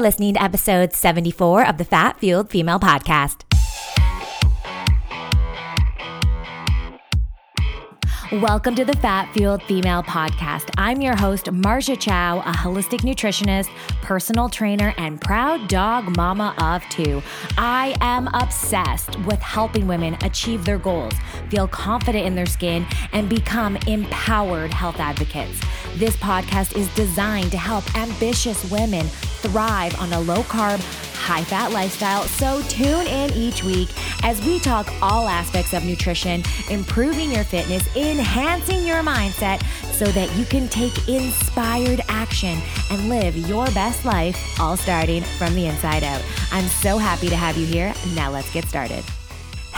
listening to episode 74 of the Fat Fueled Female Podcast. Welcome to the Fat Fueled Female Podcast. I'm your host, Marja Chow, a holistic nutritionist, personal trainer, and proud dog mama of two. I am obsessed with helping women achieve their goals, feel confident in their skin, and become empowered health advocates. This podcast is designed to help ambitious women thrive on a low carb, high fat lifestyle. So tune in each week as we talk all aspects of nutrition, improving your fitness, enhancing your mindset so that you can take inspired action and live your best life, all starting from the inside out. I'm so happy to have you here. Now let's get started.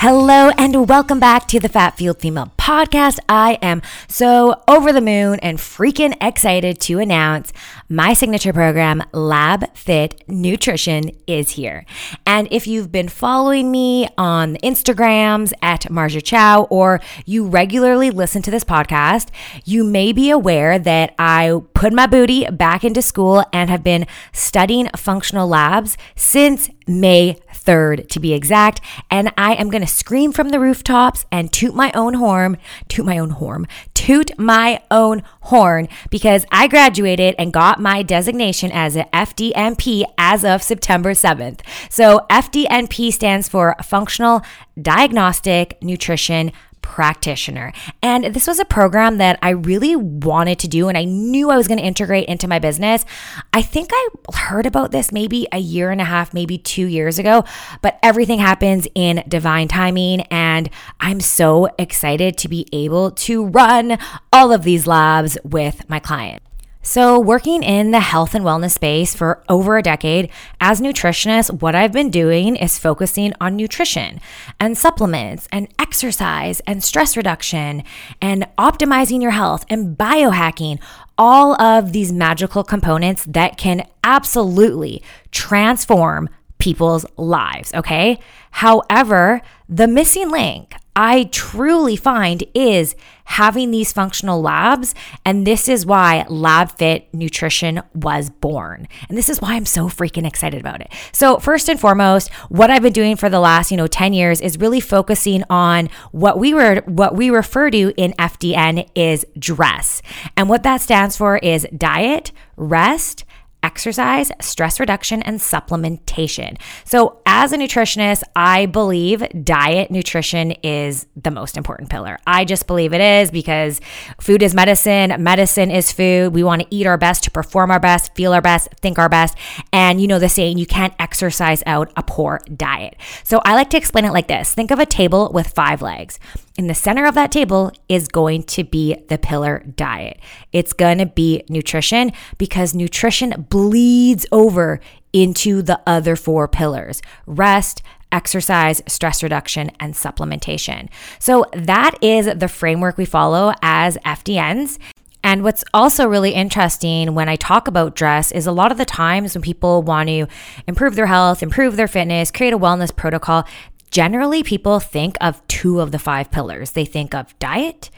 Hello and welcome back to the Fat Fueled Female podcast. I am so over the moon and freaking excited to announce my signature program, LabFit Nutrition, is here. And if you've been following me on the Instagrams at Marja Chow or you regularly listen to this podcast, you may be aware that I put my booty back into school and have been studying functional labs since May 3rd to be exact. And I am going to scream from the rooftops and toot my own horn, toot my own horn, toot my own horn because I graduated and got my designation as an FDNP as of September 7th. So FDNP stands for Functional Diagnostic Nutrition practitioner. And this was a program that I really wanted to do and I knew I was going to integrate into my business. I think I heard about this maybe a year and a half, maybe two years ago, but everything happens in divine timing. And I'm so excited to be able to run all of these labs with my client. So, working in the health and wellness space for over a decade, as nutritionist, what I've been doing is focusing on nutrition and supplements and exercise and stress reduction and optimizing your health and biohacking, all of these magical components that can absolutely transform people's lives, okay? However, the missing link I truly find is having these functional labs. And this is why LabFit Nutrition was born. And this is why I'm so freaking excited about it. So, first and foremost, what I've been doing for the last, you know, 10 years is really focusing on what we were what we refer to in FDN is DRESS. And what that stands for is diet, rest, exercise, stress reduction, and supplementation. So, as a nutritionist, I believe diet nutrition is the most important pillar. I just believe it is because food is medicine, medicine is food. We want to eat our best to perform our best, feel our best, think our best. And you know the saying, you can't exercise out a poor diet. So, I like to explain it like this think of a table with five legs. In the center of that table is going to be the pillar diet. It's going to be nutrition because nutrition bleeds over into the other four pillars rest, exercise, stress reduction, and supplementation. So that is the framework we follow as FDNs. And what's also really interesting when I talk about DRESS is a lot of the times when people want to improve their health, improve their fitness, create a wellness protocol, generally people think of two of the five pillars. They think of diet,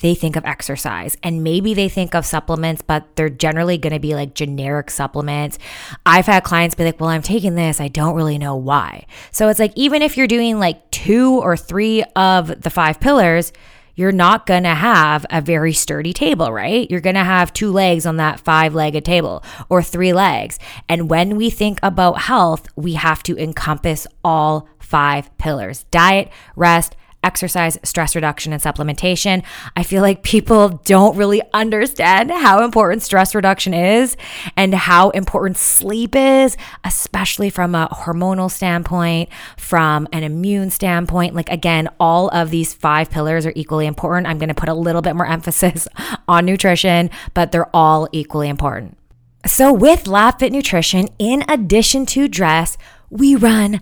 they think of exercise, and maybe they think of supplements, but they're generally going to be like generic supplements. I've had clients be like, Well, I'm taking this, I don't really know why. So it's like, even if you're doing like two or three of the five pillars, you're not going to have a very sturdy table, right? You're going to have two legs on that five legged table or three legs. And when we think about health, we have to encompass all five pillars diet, rest, exercise, stress reduction, and supplementation. I feel like people don't really understand how important stress reduction is and how important sleep is, especially from a hormonal standpoint, from an immune standpoint. Like, again, all of these five pillars are equally important. I'm going to put a little bit more emphasis on nutrition, but they're all equally important. So, with LabFit Nutrition, in addition to DRESS, we run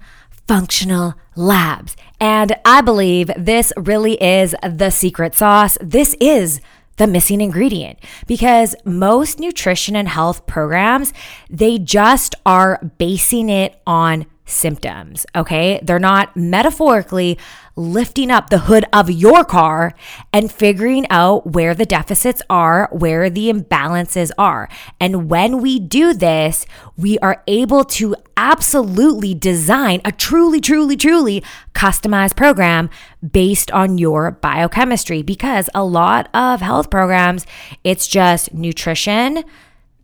functional labs. And I believe this really is the secret sauce. This is the missing ingredient because most nutrition and health programs, they just are basing it on symptoms, okay? They're not metaphorically lifting up the hood of your car and figuring out where the deficits are, where the imbalances are. And when we do this, we are able to absolutely design a truly, truly, truly customized program based on your biochemistry because a lot of health programs, it's just nutrition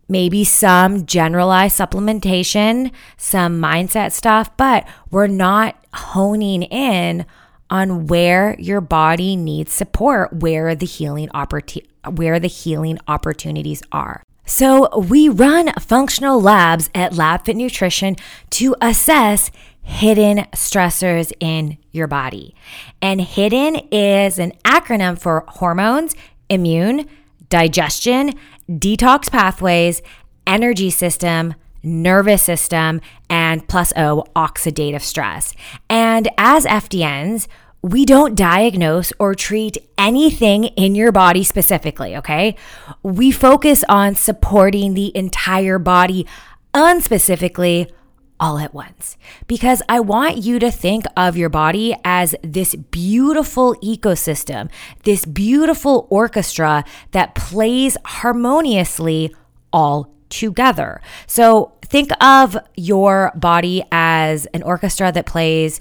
maybe some generalized supplementation, some mindset stuff, but we're not honing in on where your body needs support, where the healing opportu- where the healing opportunities are. So, we run functional labs at LabFit Nutrition to assess hidden stressors in your body. And hidden is an acronym for hormones, immune, digestion, detox pathways, energy system, nervous system, and plus O, oxidative stress. And as FDNs, we don't diagnose or treat anything in your body specifically, okay? We focus on supporting the entire body unspecifically all at once because I want you to think of your body as this beautiful ecosystem, this beautiful orchestra that plays harmoniously all together. So think of your body as an orchestra that plays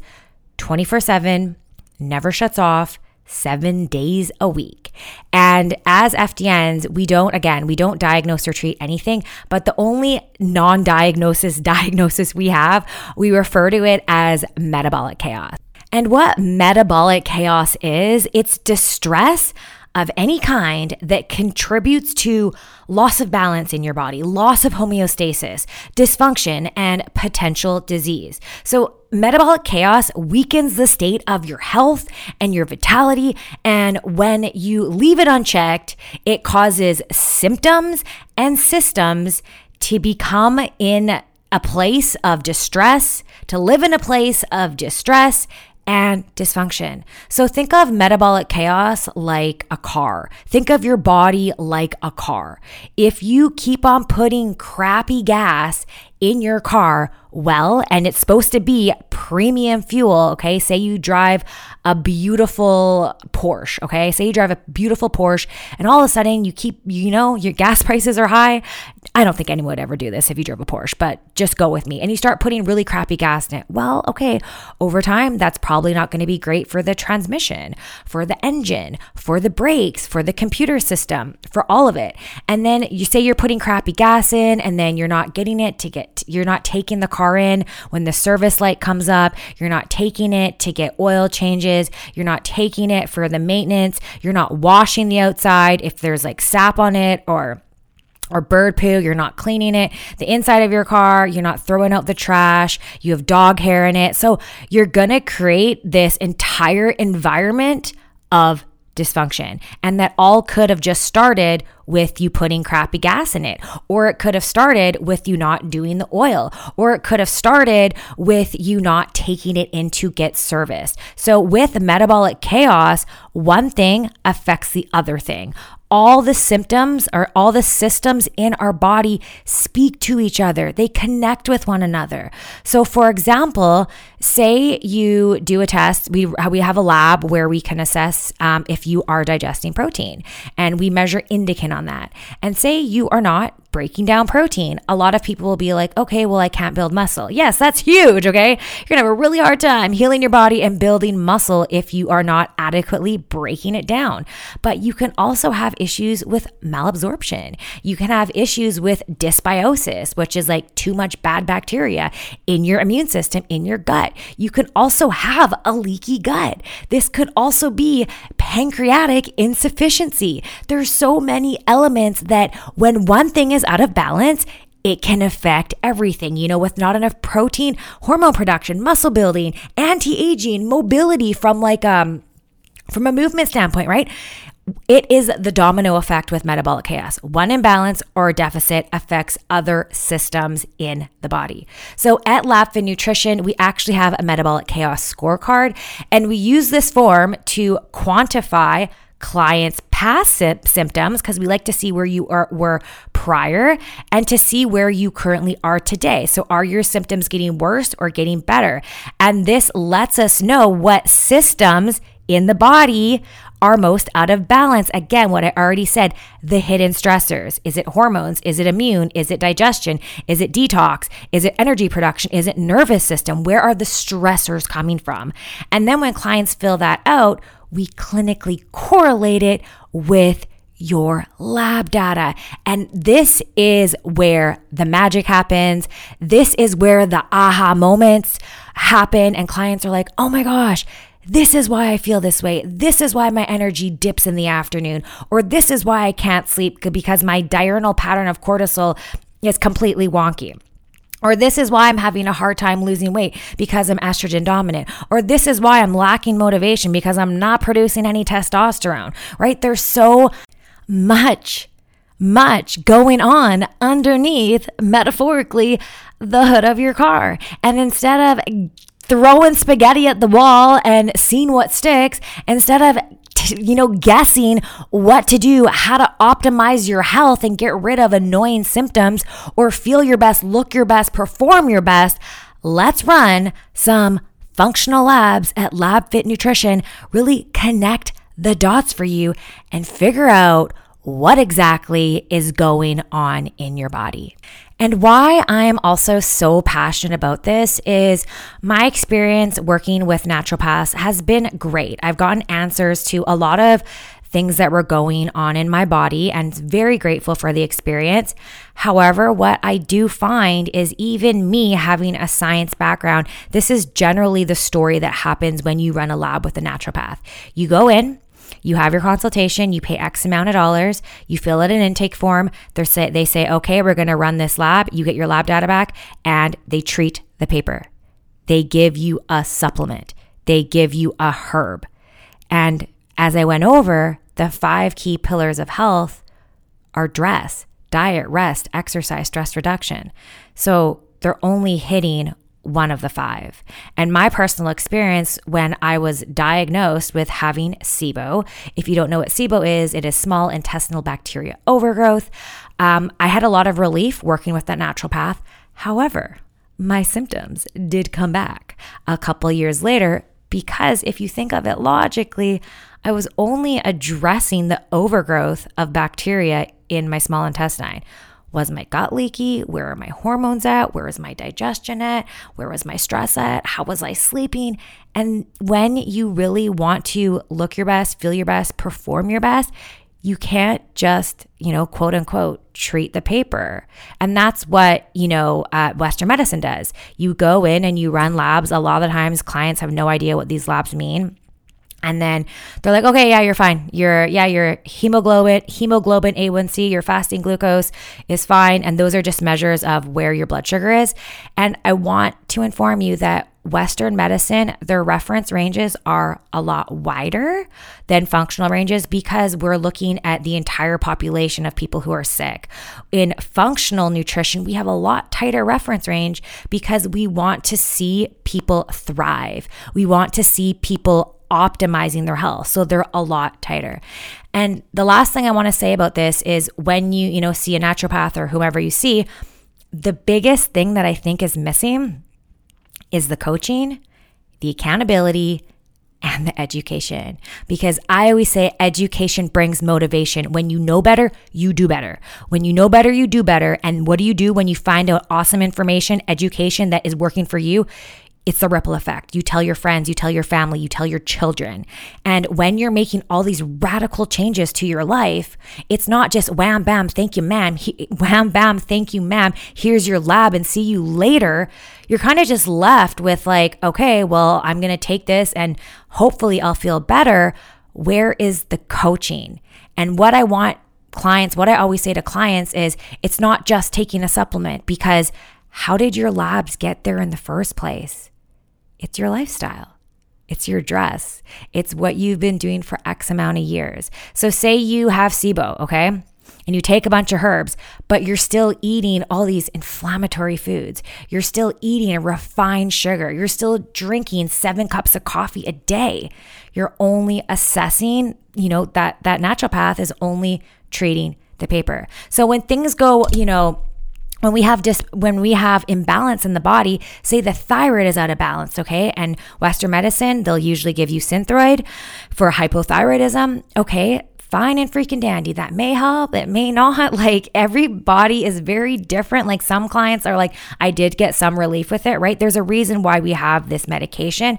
24 7, never shuts off, seven days a week. And as FDNs, we don't, again, we don't diagnose or treat anything, but the only non diagnosis diagnosis we have, we refer to it as metabolic chaos. And what metabolic chaos is, it's distress of any kind that contributes to loss of balance in your body, loss of homeostasis, dysfunction, and potential disease. So, metabolic chaos weakens the state of your health and your vitality. And when you leave it unchecked, it causes symptoms and systems to become in a place of distress, to live in a place of distress and dysfunction. So think of metabolic chaos like a car. Think of your body like a car. If you keep on putting crappy gas in your car, well, and it's supposed to be premium fuel, okay? Say you drive a beautiful Porsche, okay? Say you drive a beautiful Porsche and all of a sudden you keep, you know, your gas prices are high. I don't think anyone would ever do this if you drove a Porsche, but just go with me. And you start putting really crappy gas in it. Well, okay, over time, that's probably not going to be great for the transmission, for the engine, for the brakes, for the computer system, for all of it. And then you say you're putting crappy gas in and then you're not getting it to get, you're not taking the car in when the service light comes up. You're not taking it to get oil changes. You're not taking it for the maintenance. You're not washing the outside if there's like sap on it or or bird poo, you're not cleaning it, the inside of your car, you're not throwing out the trash, you have dog hair in it. So you're gonna create this entire environment of dysfunction. And that all could have just started with you putting crappy gas in it, or it could have started with you not doing the oil, or it could have started with you not taking it in to get serviced. So, with metabolic chaos, one thing affects the other thing all the symptoms or all the systems in our body speak to each other. They connect with one another. So, for example, say you do a test, we, we have a lab where we can assess um, if you are digesting protein and we measure indican on that. And say you are not breaking down protein. A lot of people will be like, okay, well, I can't build muscle. Yes, that's huge. Okay. You're to have a really hard time healing your body and building muscle if you are not adequately breaking it down. But you can also have issues with malabsorption. You can have issues with dysbiosis, which is like too much bad bacteria in your immune system, in your gut. You can also have a leaky gut. This could also be pancreatic insufficiency. There's so many elements that when one thing is out of balance, it can affect everything. You know, with not enough protein, hormone production, muscle building, anti-aging, mobility from like um from a movement standpoint, right? It is the domino effect with metabolic chaos. One imbalance or deficit affects other systems in the body. So at LabFit Nutrition, we actually have a metabolic chaos scorecard, and we use this form to quantify clients' past symptoms because we like to see where you are, were prior and to see where you currently are today. So, are your symptoms getting worse or getting better? And this lets us know what systems in the body are most out of balance. Again, what I already said the hidden stressors. Is it hormones? Is it immune? Is it digestion? Is it detox? Is it energy production? Is it nervous system? Where are the stressors coming from? And then when clients fill that out, we clinically correlate it with your lab data. And this is where the magic happens. This is where the aha moments happen. And clients are like, oh my gosh, this is why I feel this way. This is why my energy dips in the afternoon. Or this is why I can't sleep because my diurnal pattern of cortisol is completely wonky. Or this is why I'm having a hard time losing weight because I'm estrogen dominant. Or this is why I'm lacking motivation because I'm not producing any testosterone, right? There's so much, much going on underneath, metaphorically, the hood of your car. And instead of throwing spaghetti at the wall and seeing what sticks instead of you know, guessing what to do, how to optimize your health and get rid of annoying symptoms or feel your best, look your best, perform your best, let's run some functional labs at LabFit Nutrition. Really connect the dots for you and figure out what exactly is going on in your body. And why I am also so passionate about this is my experience working with naturopaths has been great. I've gotten answers to a lot of things that were going on in my body and very grateful for the experience. However, what I do find is even me having a science background, this is generally the story that happens when you run a lab with a naturopath. You go in, you have your consultation, you pay X amount of dollars, you fill out an intake form. They say, they say, okay, we're going to run this lab. You get your lab data back, and they treat the paper. They give you a supplement. They give you a herb. And as I went over, the five key pillars of health are DRESS, diet, rest, exercise, stress reduction. So they're only hitting one of the five. And my personal experience when I was diagnosed with having SIBO, if you don't know what SIBO is, it is small intestinal bacteria overgrowth. Um, I had a lot of relief working with that naturopath. However, my symptoms did come back a couple years later because if you think of it logically, I was only addressing the overgrowth of bacteria in my small intestine. Was my gut leaky? Where are my hormones at? Where is my digestion at? Where was my stress at? How was I sleeping? And when you really want to look your best, feel your best, perform your best, you can't just, you know, quote unquote, treat the paper. And that's what, you know, uh, Western medicine does. You go in and you run labs. A lot of the times, clients have no idea what these labs mean. And then they're like, okay, yeah, you're fine. Your yeah, your hemoglobin, hemoglobin A1C, your fasting glucose is fine. And those are just measures of where your blood sugar is. And I want to inform you that Western medicine, their reference ranges are a lot wider than functional ranges because we're looking at the entire population of people who are sick. In functional nutrition, we have a lot tighter reference range because we want to see people thrive. We want to see people optimizing their health. So they're a lot tighter. And the last thing I want to say about this is when you, you know, see a naturopath or whoever you see, the biggest thing that I think is missing is the coaching, the accountability, and the education. Because I always say education brings motivation. When you know better, you do better. When you know better, you do better. And what do you do when you find out awesome information, education that is working for you? It's the ripple effect. You tell your friends, you tell your family, you tell your children. And when you're making all these radical changes to your life, it's not just wham, bam, thank you, ma'am. He, wham, bam, thank you, ma'am. Here's your lab and see you later. You're kind of just left with, like, okay, well, I'm going to take this and hopefully I'll feel better. Where is the coaching? And what I want clients, what I always say to clients is it's not just taking a supplement because how did your labs get there in the first place? It's your lifestyle. It's your dress. It's what you've been doing for X amount of years. So, say you have SIBO, okay? and you take a bunch of herbs, but you're still eating all these inflammatory foods. You're still eating refined sugar. You're still drinking seven cups of coffee a day. You're only assessing, you know, that that naturopath is only treating the paper. So when things go, you know, when we have dis- when we have imbalance in the body, say the thyroid is out of balance, okay? And Western medicine, they'll usually give you Synthroid for hypothyroidism, okay? Fine and freaking dandy. That may help. It may not. Like every body is very different. Like some clients are like, I did get some relief with it, right? There's a reason why we have this medication.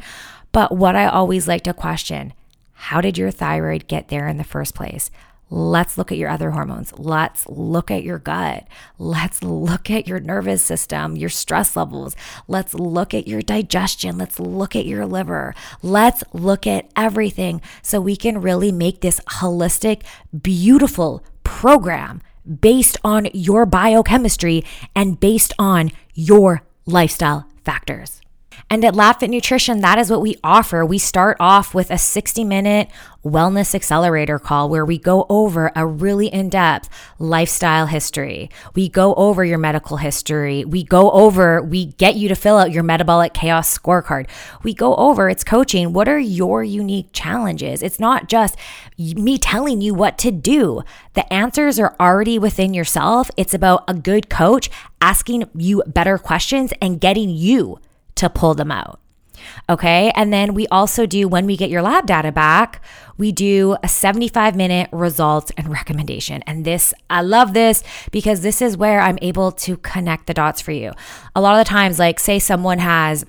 But what I always like to question how did your thyroid get there in the first place? Let's look at your other hormones. Let's look at your gut. Let's look at your nervous system, your stress levels. Let's look at your digestion. Let's look at your liver. Let's look at everything so we can really make this holistic, beautiful program based on your biochemistry and based on your lifestyle factors. And at LabFit Nutrition, that is what we offer. We start off with a 60 minute wellness accelerator call where we go over a really in depth lifestyle history. We go over your medical history. We go over, we get you to fill out your metabolic chaos scorecard. We go over, it's coaching. What are your unique challenges? It's not just me telling you what to do. The answers are already within yourself. It's about a good coach asking you better questions and getting you to pull them out. Okay. And then we also do, when we get your lab data back, we do a 75 minute results and recommendation. And this, I love this because this is where I'm able to connect the dots for you. A lot of the times, like, say someone has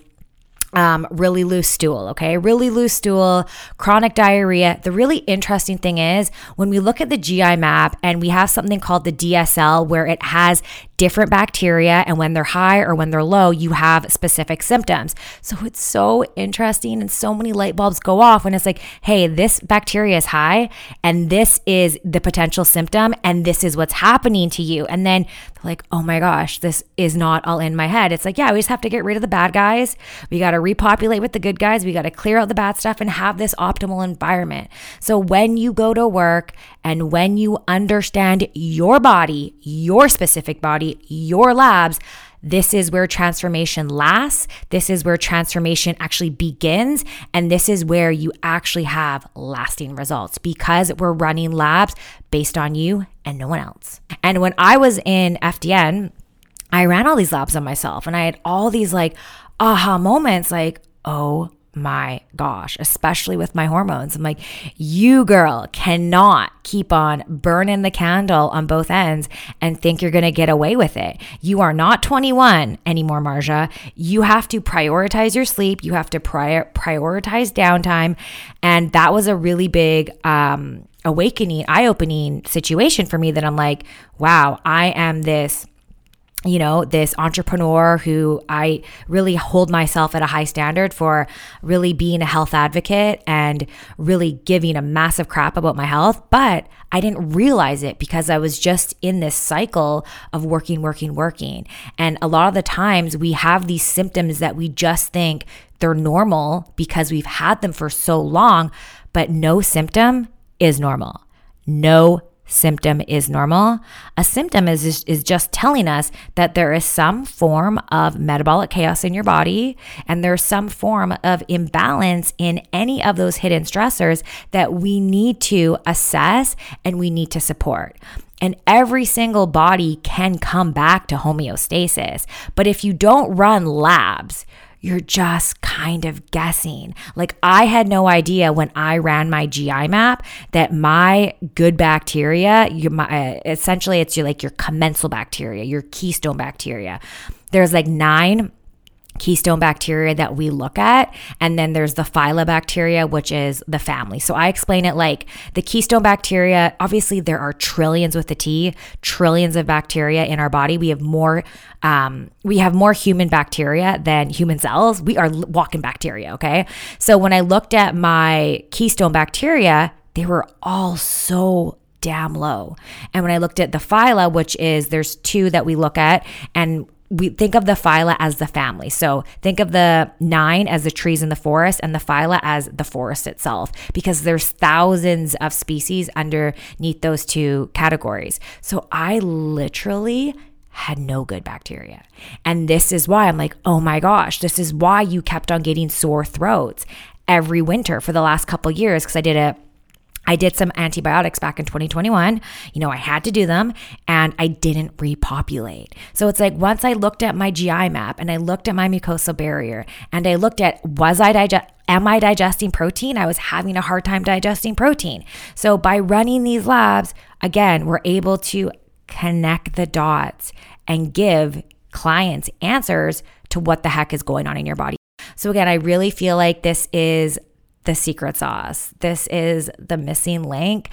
um, really loose stool, okay? Really loose stool, chronic diarrhea. The really interesting thing is when we look at the GI map and we have something called the DSL where it has different bacteria, and when they're high or when they're low, you have specific symptoms. So it's so interesting, and so many light bulbs go off when it's like, hey, this bacteria is high, and this is the potential symptom, and this is what's happening to you. And then like, oh my gosh, this is not all in my head. It's like, yeah, we just have to get rid of the bad guys. We got to repopulate with the good guys. We got to clear out the bad stuff and have this optimal environment. So when you go to work and when you understand your body, your specific body, your labs, this is where transformation lasts. This is where transformation actually begins. And this is where you actually have lasting results because we're running labs based on you and no one else. And when I was in FDN, I ran all these labs on myself and I had all these like aha moments like, oh my gosh, especially with my hormones. I'm like, you girl cannot keep on burning the candle on both ends and think you're going to get away with it. You are not 21 anymore, Marja. You have to prioritize your sleep. You have to prior- prioritize downtime. And that was a really big, um, awakening, eye opening situation for me that I'm like, wow, I am this you know, this entrepreneur who I really hold myself at a high standard for really being a health advocate and really giving a massive crap about my health. But I didn't realize it because I was just in this cycle of working, working, working. And a lot of the times we have these symptoms that we just think they're normal because we've had them for so long, but no symptom is normal. No symptom is normal. A symptom is, is just telling us that there is some form of metabolic chaos in your body and there's some form of imbalance in any of those hidden stressors that we need to assess and we need to support. And every single body can come back to homeostasis. But if you don't run labs, you're just kind of guessing. Like, I had no idea when I ran my GI map that my good bacteria, your, my, uh, essentially, it's your like your commensal bacteria, your keystone bacteria. There's like nine keystone bacteria that we look at. And then there's the phyla bacteria, which is the family. So I explain it like the keystone bacteria, obviously, there are trillions with the T, trillions of bacteria in our body. We have more. Um, we have more human bacteria than human cells. We are walking bacteria, okay? So when I looked at my keystone bacteria, they were all so damn low. And when I looked at the phyla, which is there's two that we look at, and we think of the phyla as the family. So think of the nine as the trees in the forest and the phyla as the forest itself because there's thousands of species underneath those two categories. So I literally had no good bacteria. And this is why I'm like, "Oh my gosh, this is why you kept on getting sore throats every winter for the last couple years because I did a I did some antibiotics back in 2021. You know, I had to do them and I didn't repopulate. So it's like once I looked at my GI map and I looked at my mucosal barrier and I looked at was I digest am I digesting protein? I was having a hard time digesting protein. So by running these labs, again, we're able to connect the dots and give clients answers to what the heck is going on in your body. So again, I really feel like this is the secret sauce. This is the missing link.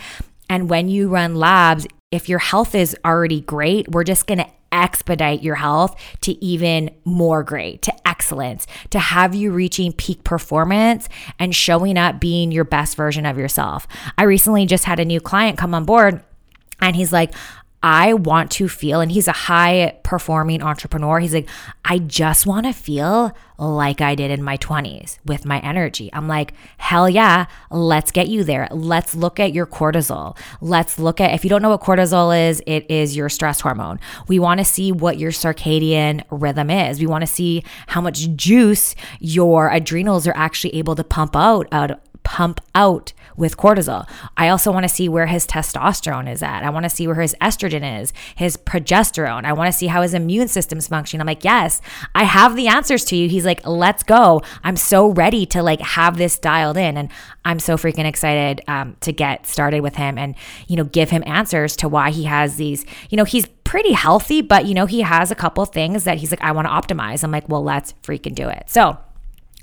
And when you run labs, if your health is already great, we're just going to expedite your health to even more great, to excellence, to have you reaching peak performance and showing up being your best version of yourself. I recently just had a new client come on board and he's like, I want to feel, and he's a high performing entrepreneur. He's like, I just want to feel like I did in my 20s with my energy. I'm like, hell yeah, let's get you there. Let's look at your cortisol. Let's look at, if you don't know what cortisol is, it is your stress hormone. We want to see what your circadian rhythm is. We want to see how much juice your adrenals are actually able to pump out, out pump out with cortisol. I also want to see where his testosterone is at. I want to see where his estrogen is, his progesterone. I want to see how his immune system's functioning. I'm like, yes, I have the answers to you. He's like, let's go. I'm so ready to like have this dialed in. And I'm so freaking excited um, to get started with him and, you know, give him answers to why he has these, you know, he's pretty healthy, but, you know, he has a couple things that he's like, I want to optimize. I'm like, well, let's freaking do it. So,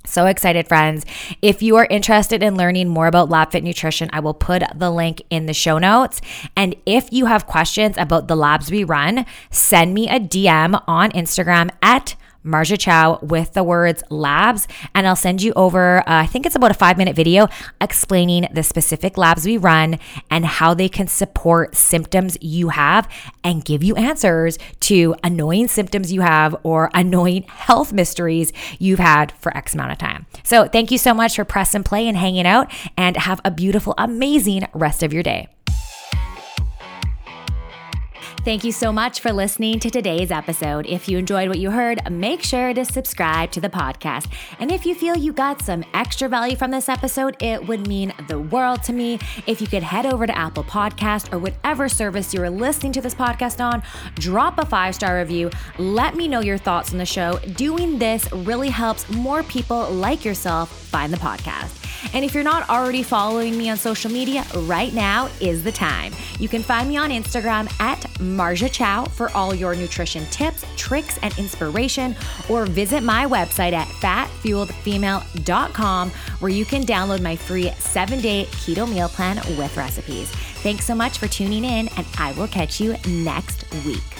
so excited, friends. If you are interested in learning more about LabFit Nutrition, I will put the link in the show notes. And if you have questions about the labs we run, send me a DM on Instagram at Marja Chow with the words labs. And I'll send you over, uh, I think it's about a five minute video explaining the specific labs we run and how they can support symptoms you have and give you answers to annoying symptoms you have or annoying health mysteries you've had for X amount of time. So thank you so much for press and play and hanging out and have a beautiful, amazing rest of your day. Thank you so much for listening to today's episode. If you enjoyed what you heard, make sure to subscribe to the podcast. And if you feel you got some extra value from this episode, it would mean the world to me if you could head over to Apple Podcast or whatever service you're listening to this podcast on, drop a five star review, let me know your thoughts on the show. Doing this really helps more people like yourself find the podcast. And if you're not already following me on social media, right now is the time. You can find me on Instagram at Marja Chow for all your nutrition tips, tricks, and inspiration, or visit my website at fatfueledfemale.com where you can download my free seven day keto meal plan with recipes. Thanks so much for tuning in, and I will catch you next week.